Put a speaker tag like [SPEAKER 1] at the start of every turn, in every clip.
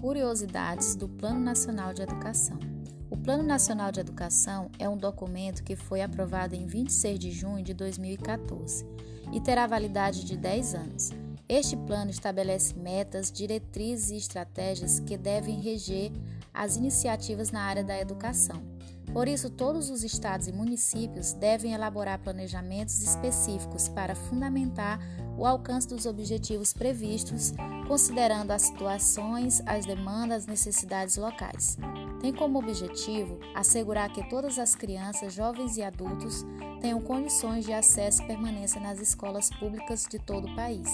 [SPEAKER 1] curiosidades do Plano Nacional de Educação. O Plano Nacional de Educação é um documento que foi aprovado em 26 de junho de 2014 e terá validade de 10 anos. Este plano estabelece metas, diretrizes e estratégias que devem reger as iniciativas na área da educação. Por isso, todos os estados e municípios devem elaborar planejamentos específicos para fundamentar o alcance dos objetivos previstos, considerando as situações, as demandas, as necessidades locais. Tem como objetivo assegurar que todas as crianças, jovens e adultos tenham condições de acesso e permanência nas escolas públicas de todo o país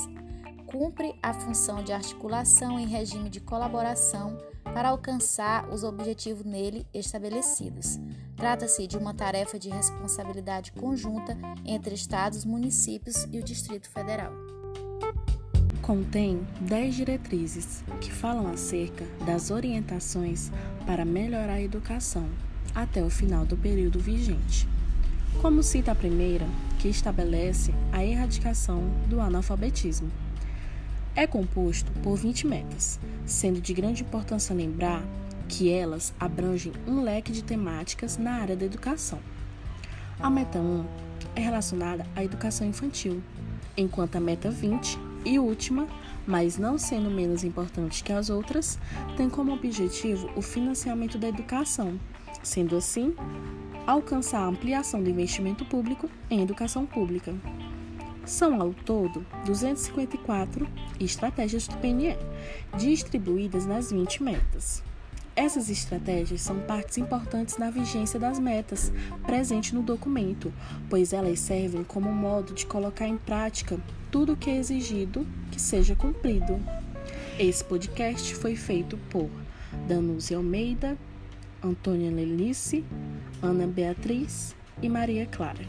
[SPEAKER 1] cumpre a função de articulação em regime de colaboração para alcançar os objetivos nele estabelecidos. Trata-se de uma tarefa de responsabilidade conjunta entre estados, municípios e o Distrito Federal.
[SPEAKER 2] Contém 10 diretrizes que falam acerca das orientações para melhorar a educação até o final do período vigente. Como cita a primeira, que estabelece a erradicação do analfabetismo. É composto por 20 metas, sendo de grande importância lembrar que elas abrangem um leque de temáticas na área da educação. A meta 1 é relacionada à educação infantil, enquanto a meta 20 e última, mas não sendo menos importante que as outras, tem como objetivo o financiamento da educação, sendo assim, alcançar a ampliação do investimento público em educação pública. São ao todo 254 estratégias do PNE, distribuídas nas 20 metas. Essas estratégias são partes importantes na vigência das metas presente no documento, pois elas servem como modo de colocar em prática tudo o que é exigido que seja cumprido. Esse podcast foi feito por Danuse Almeida, Antônia Lelice, Ana Beatriz e Maria Clara.